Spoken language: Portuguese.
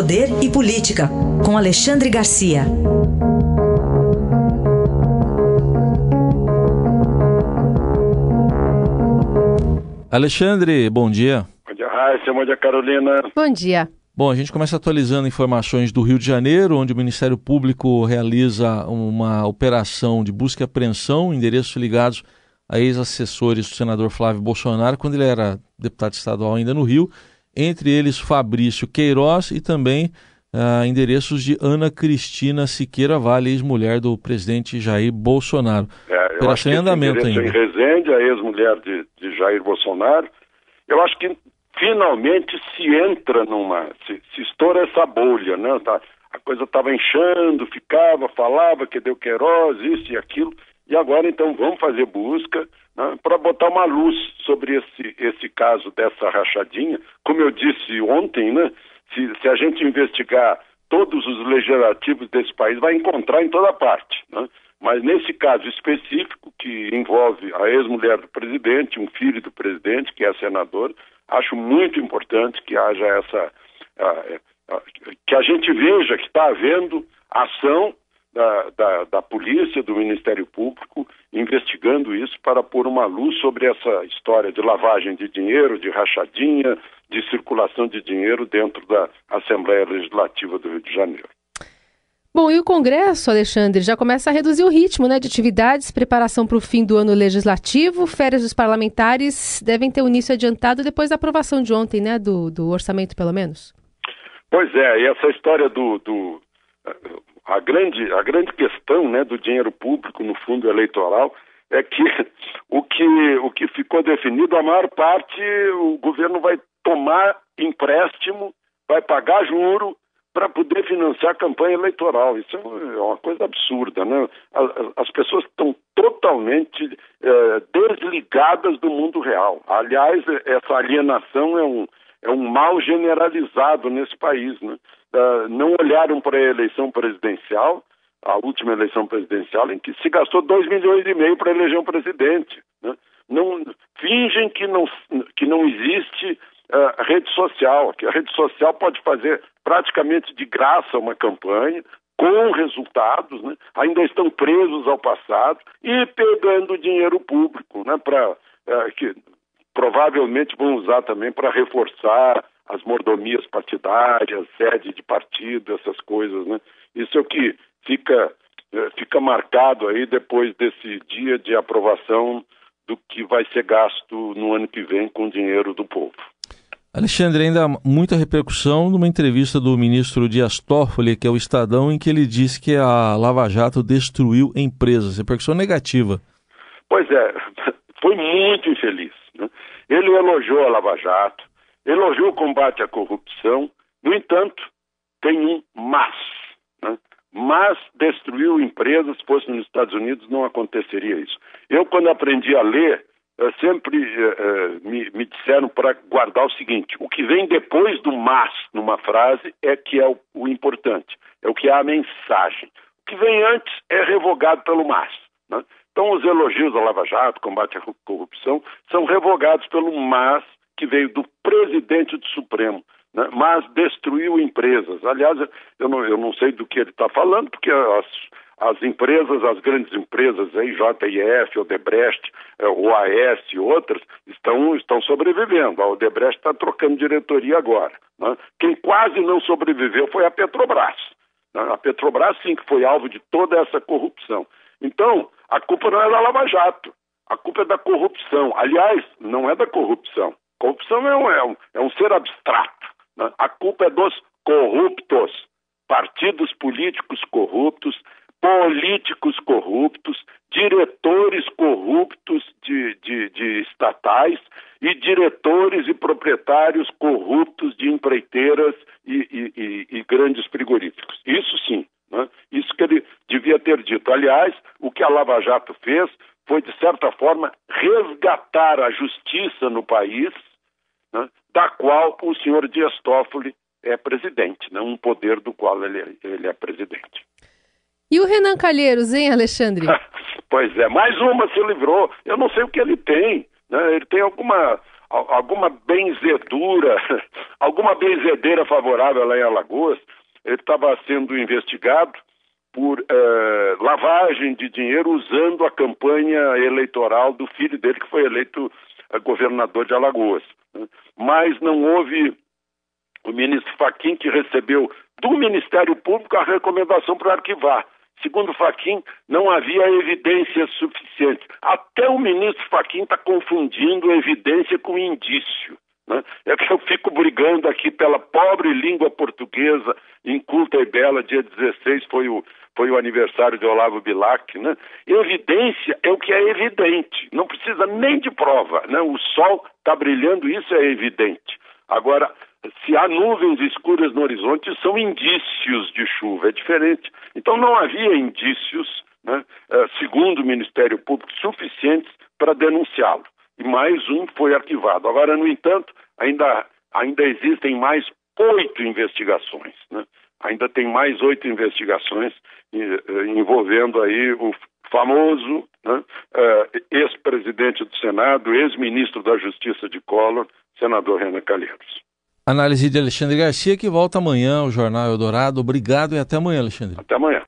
Poder e Política, com Alexandre Garcia. Alexandre, bom dia. Bom dia, Raíssa. Bom dia, Carolina. Bom dia. Bom, a gente começa atualizando informações do Rio de Janeiro, onde o Ministério Público realiza uma operação de busca e apreensão, endereços ligados a ex-assessores do senador Flávio Bolsonaro, quando ele era deputado estadual ainda no Rio, entre eles Fabrício Queiroz e também uh, endereços de Ana Cristina Siqueira Vale, ex-mulher do presidente Jair Bolsonaro. É, Operação em andamento ainda. Em Resende, a ex-mulher de, de Jair Bolsonaro. Eu acho que finalmente se entra numa. se, se estoura essa bolha, né? Tá, a coisa estava inchando, ficava, falava que deu Queiroz, isso e aquilo. E agora, então, vamos fazer busca né, para botar uma luz sobre esse, esse caso dessa rachadinha. Como eu disse ontem, né, se, se a gente investigar todos os legislativos desse país, vai encontrar em toda parte. Né? Mas nesse caso específico, que envolve a ex-mulher do presidente, um filho do presidente, que é senador, acho muito importante que haja essa. que a gente veja que está havendo ação da, da, da, polícia, do Ministério Público, investigando isso para pôr uma luz sobre essa história de lavagem de dinheiro, de rachadinha, de circulação de dinheiro dentro da Assembleia Legislativa do Rio de Janeiro. Bom, e o Congresso, Alexandre, já começa a reduzir o ritmo né, de atividades, preparação para o fim do ano legislativo, férias dos parlamentares devem ter o início adiantado depois da aprovação de ontem, né, do, do orçamento, pelo menos. Pois é, e essa história do, do a grande, a grande questão né, do dinheiro público no fundo eleitoral é que o que, o que ficou definido, a maior parte, o governo vai tomar empréstimo, vai pagar juro para poder financiar a campanha eleitoral. Isso é uma coisa absurda, né? As pessoas estão totalmente é, desligadas do mundo real. Aliás, essa alienação é um, é um mal generalizado nesse país, né? Uh, não olharam para a eleição presidencial, a última eleição presidencial, em que se gastou 2 milhões e meio para eleger um presidente. Né? Não, fingem que não, que não existe uh, rede social, que a rede social pode fazer praticamente de graça uma campanha, com resultados, né? ainda estão presos ao passado e pegando dinheiro público, né? Para uh, eh, que provavelmente vão usar também para reforçar as mordomias partidárias, sede de partido, essas coisas, né? Isso é o que fica eh, fica marcado aí depois desse dia de aprovação do que vai ser gasto no ano que vem com o dinheiro do povo. Alexandre, ainda muita repercussão numa entrevista do ministro Dias Toffoli, que é o Estadão, em que ele disse que a Lava Jato destruiu empresas. Repercussão negativa. Pois é, foi muito infeliz. Ele elogiou a Lava Jato, elogiou o combate à corrupção, no entanto, tem um mas. Né? Mas destruiu empresas, se fosse nos Estados Unidos não aconteceria isso. Eu, quando aprendi a ler, uh, sempre uh, me, me, disseram para guardar o seguinte: o que vem depois do mas numa frase é que é o, o importante, é o que é a mensagem. O que vem antes é revogado pelo mas. Né? Então, os elogios à Lava Jato, combate à corrupção, são revogados pelo mas que veio do presidente do Supremo. Né? mas destruiu empresas. Aliás, eu não, eu não sei do que ele está falando, porque as, as empresas, as grandes empresas aí, JIF, Odebrecht, eh, OAS e outras, estão, estão sobrevivendo. A Odebrecht está trocando diretoria agora. Né? Quem quase não sobreviveu foi a Petrobras. Né? A Petrobras, sim, que foi alvo de toda essa corrupção. Então, a culpa não é da Lava Jato, a culpa é da corrupção. Aliás, não é da corrupção. Corrupção é um, é um, é um ser abstrato. Né? A culpa é dos corruptos, partidos políticos corruptos, políticos corruptos, diretores corruptos de, de, de, estatais e diretores e proprietários corruptos de empreiteiras e, e, e, e grandes frigoríficos. Isso sim, né? isso que ele devia ter dito. Aliás, que a Lava Jato fez foi, de certa forma, resgatar a justiça no país, né? da qual o senhor Dias Toffoli é presidente, né? um poder do qual ele, ele é presidente. E o Renan Calheiros, hein, Alexandre? pois é, mais uma se livrou. Eu não sei o que ele tem. Né? Ele tem alguma, alguma benzedura, alguma benzedeira favorável lá em Alagoas. Ele estava sendo investigado por eh, lavagem de dinheiro usando a campanha eleitoral do filho dele, que foi eleito eh, governador de Alagoas. Né? Mas não houve o ministro Faquim, que recebeu do Ministério Público a recomendação para arquivar. Segundo Faquim, não havia evidências suficientes. Até o ministro Faquim está confundindo evidência com indício. Né? É que eu fico brigando aqui pela pobre língua portuguesa, inculta bela, dia 16 foi o, foi o aniversário de Olavo Bilac. Né? Evidência é o que é evidente, não precisa nem de prova. Né? O sol está brilhando, isso é evidente. Agora, se há nuvens escuras no horizonte, são indícios de chuva, é diferente. Então não havia indícios, né, eh, segundo o Ministério Público, suficientes para denunciá-lo. E mais um foi arquivado. Agora, no entanto, ainda, ainda existem mais oito investigações. Né? Ainda tem mais oito investigações eh, envolvendo aí o famoso né, eh, ex-presidente do Senado, ex-ministro da Justiça de Collor, senador Renan Calheiros. Análise de Alexandre Garcia, que volta amanhã ao Jornal Eldorado. Obrigado e até amanhã, Alexandre. Até amanhã.